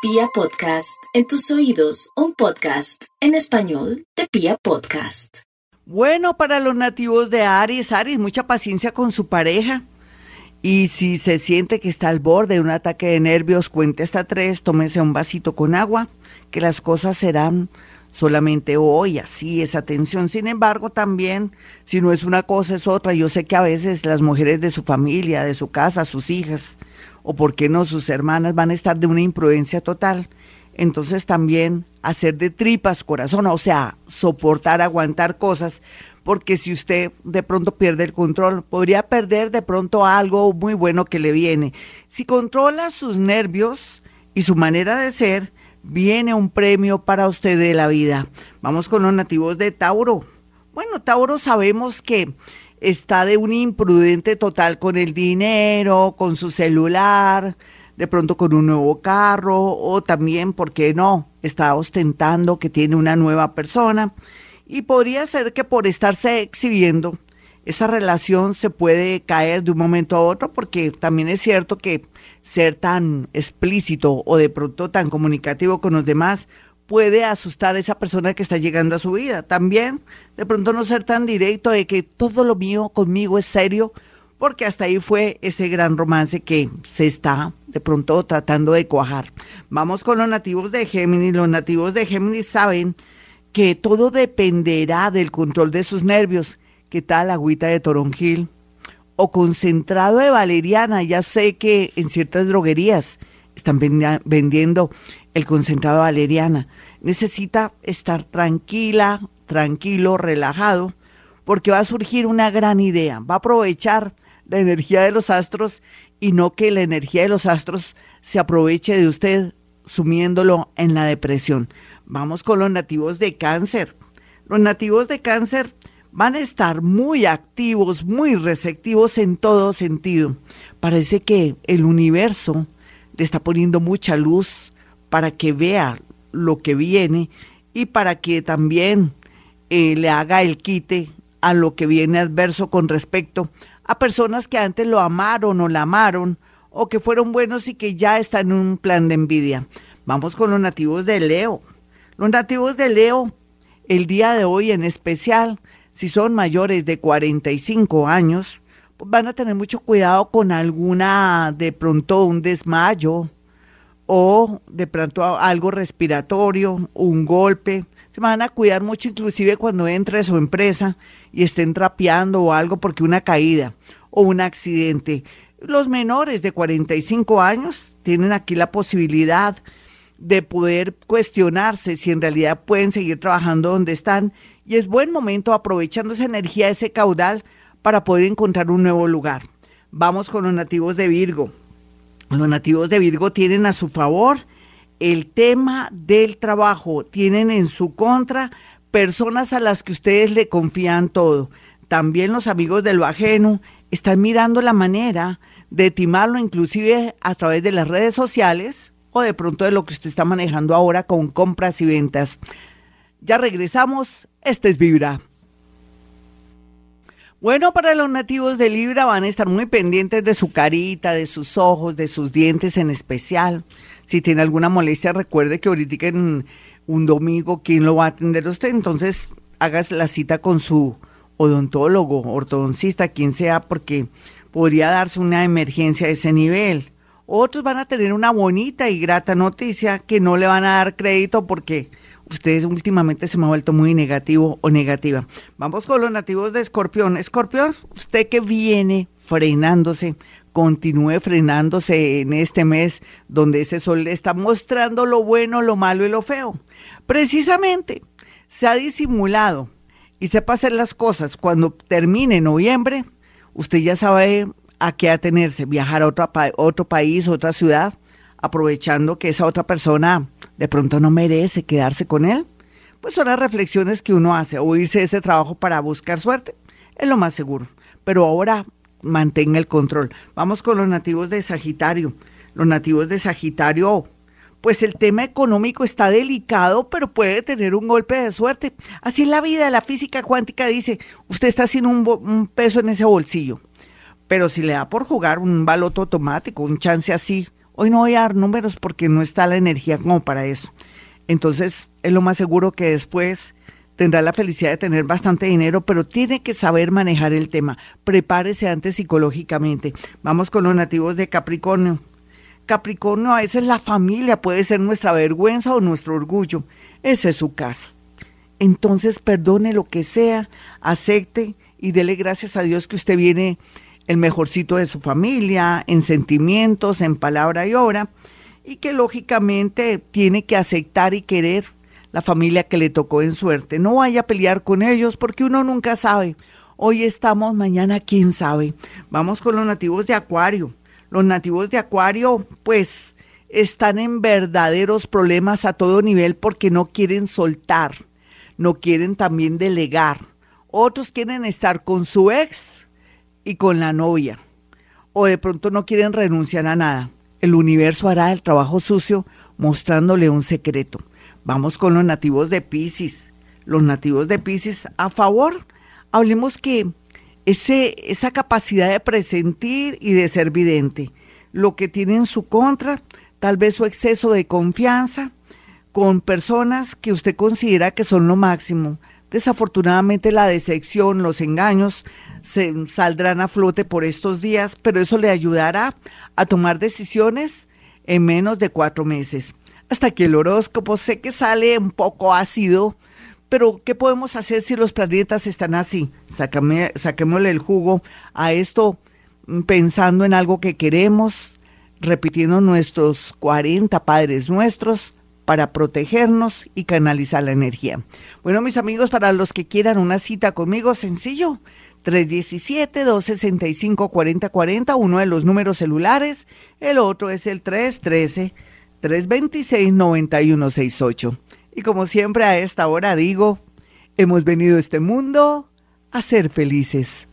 Pia Podcast, en tus oídos, un podcast en español de Pia Podcast. Bueno, para los nativos de Aries, Aries, mucha paciencia con su pareja. Y si se siente que está al borde de un ataque de nervios, cuente hasta tres, tómese un vasito con agua, que las cosas serán solamente hoy, así esa tensión. Sin embargo, también, si no es una cosa, es otra. Yo sé que a veces las mujeres de su familia, de su casa, sus hijas, o por qué no, sus hermanas van a estar de una imprudencia total. Entonces también hacer de tripas corazón, o sea, soportar, aguantar cosas, porque si usted de pronto pierde el control, podría perder de pronto algo muy bueno que le viene. Si controla sus nervios y su manera de ser, viene un premio para usted de la vida. Vamos con los nativos de Tauro. Bueno, Tauro sabemos que está de un imprudente total con el dinero, con su celular, de pronto con un nuevo carro o también, ¿por qué no? Está ostentando que tiene una nueva persona y podría ser que por estarse exhibiendo, esa relación se puede caer de un momento a otro porque también es cierto que ser tan explícito o de pronto tan comunicativo con los demás puede asustar a esa persona que está llegando a su vida. También de pronto no ser tan directo de que todo lo mío conmigo es serio, porque hasta ahí fue ese gran romance que se está de pronto tratando de cuajar. Vamos con los nativos de Géminis. Los nativos de Géminis saben que todo dependerá del control de sus nervios. ¿Qué tal agüita de toronjil? O concentrado de valeriana. Ya sé que en ciertas droguerías están vendiendo el concentrado de valeriana. Necesita estar tranquila, tranquilo, relajado, porque va a surgir una gran idea. Va a aprovechar la energía de los astros y no que la energía de los astros se aproveche de usted sumiéndolo en la depresión. Vamos con los nativos de cáncer. Los nativos de cáncer van a estar muy activos, muy receptivos en todo sentido. Parece que el universo le está poniendo mucha luz para que vea lo que viene y para que también eh, le haga el quite a lo que viene adverso con respecto a personas que antes lo amaron o la amaron o que fueron buenos y que ya están en un plan de envidia. Vamos con los nativos de Leo. Los nativos de Leo, el día de hoy en especial, si son mayores de 45 años, van a tener mucho cuidado con alguna, de pronto un desmayo, o de pronto algo respiratorio, un golpe. Van a cuidar mucho inclusive cuando entre a su empresa y estén trapeando o algo porque una caída o un accidente. Los menores de 45 años tienen aquí la posibilidad de poder cuestionarse si en realidad pueden seguir trabajando donde están y es buen momento aprovechando esa energía, ese caudal para poder encontrar un nuevo lugar. Vamos con los nativos de Virgo. Los nativos de Virgo tienen a su favor el tema del trabajo, tienen en su contra personas a las que ustedes le confían todo. También los amigos de lo ajeno están mirando la manera de timarlo inclusive a través de las redes sociales o de pronto de lo que usted está manejando ahora con compras y ventas. Ya regresamos, este es Vibra. Bueno, para los nativos de Libra van a estar muy pendientes de su carita, de sus ojos, de sus dientes en especial. Si tiene alguna molestia, recuerde que ahorita en un domingo, ¿quién lo va a atender usted? Entonces, hagas la cita con su odontólogo, ortodoncista, quien sea, porque podría darse una emergencia a ese nivel. Otros van a tener una bonita y grata noticia que no le van a dar crédito porque ustedes últimamente se me ha vuelto muy negativo o negativa. Vamos con los nativos de Escorpión. Escorpión, usted que viene frenándose, continúe frenándose en este mes donde ese sol le está mostrando lo bueno, lo malo y lo feo. Precisamente se ha disimulado y sepa hacer las cosas cuando termine noviembre, usted ya sabe a qué atenerse, viajar a otro, otro país, otra ciudad, aprovechando que esa otra persona de pronto no merece quedarse con él? Pues son las reflexiones que uno hace, o irse de ese trabajo para buscar suerte, es lo más seguro. Pero ahora mantenga el control. Vamos con los nativos de Sagitario. Los nativos de Sagitario, pues el tema económico está delicado, pero puede tener un golpe de suerte. Así es la vida, la física cuántica dice, usted está sin un, un peso en ese bolsillo. Pero si le da por jugar un baloto automático, un chance así, Hoy no voy a dar números porque no está la energía como para eso. Entonces, es lo más seguro que después tendrá la felicidad de tener bastante dinero, pero tiene que saber manejar el tema. Prepárese antes psicológicamente. Vamos con los nativos de Capricornio. Capricornio, a veces la familia puede ser nuestra vergüenza o nuestro orgullo. Ese es su caso. Entonces, perdone lo que sea, acepte y dele gracias a Dios que usted viene el mejorcito de su familia, en sentimientos, en palabra y obra, y que lógicamente tiene que aceptar y querer la familia que le tocó en suerte. No vaya a pelear con ellos porque uno nunca sabe. Hoy estamos, mañana quién sabe. Vamos con los nativos de Acuario. Los nativos de Acuario, pues, están en verdaderos problemas a todo nivel porque no quieren soltar, no quieren también delegar. Otros quieren estar con su ex y con la novia. O de pronto no quieren renunciar a nada. El universo hará el trabajo sucio mostrándole un secreto. Vamos con los nativos de Pisces. Los nativos de Pisces, a favor, hablemos que ese, esa capacidad de presentir y de ser vidente, lo que tiene en su contra, tal vez su exceso de confianza con personas que usted considera que son lo máximo. Desafortunadamente la decepción, los engaños se saldrán a flote por estos días, pero eso le ayudará a tomar decisiones en menos de cuatro meses. Hasta que el horóscopo. Sé que sale un poco ácido, pero ¿qué podemos hacer si los planetas están así? Sácame, saquémosle el jugo a esto mm, pensando en algo que queremos, repitiendo nuestros 40 padres nuestros para protegernos y canalizar la energía. Bueno, mis amigos, para los que quieran una cita conmigo, sencillo, 317-265-4040, uno de los números celulares, el otro es el 313. 326-9168. Y como siempre a esta hora digo, hemos venido a este mundo a ser felices.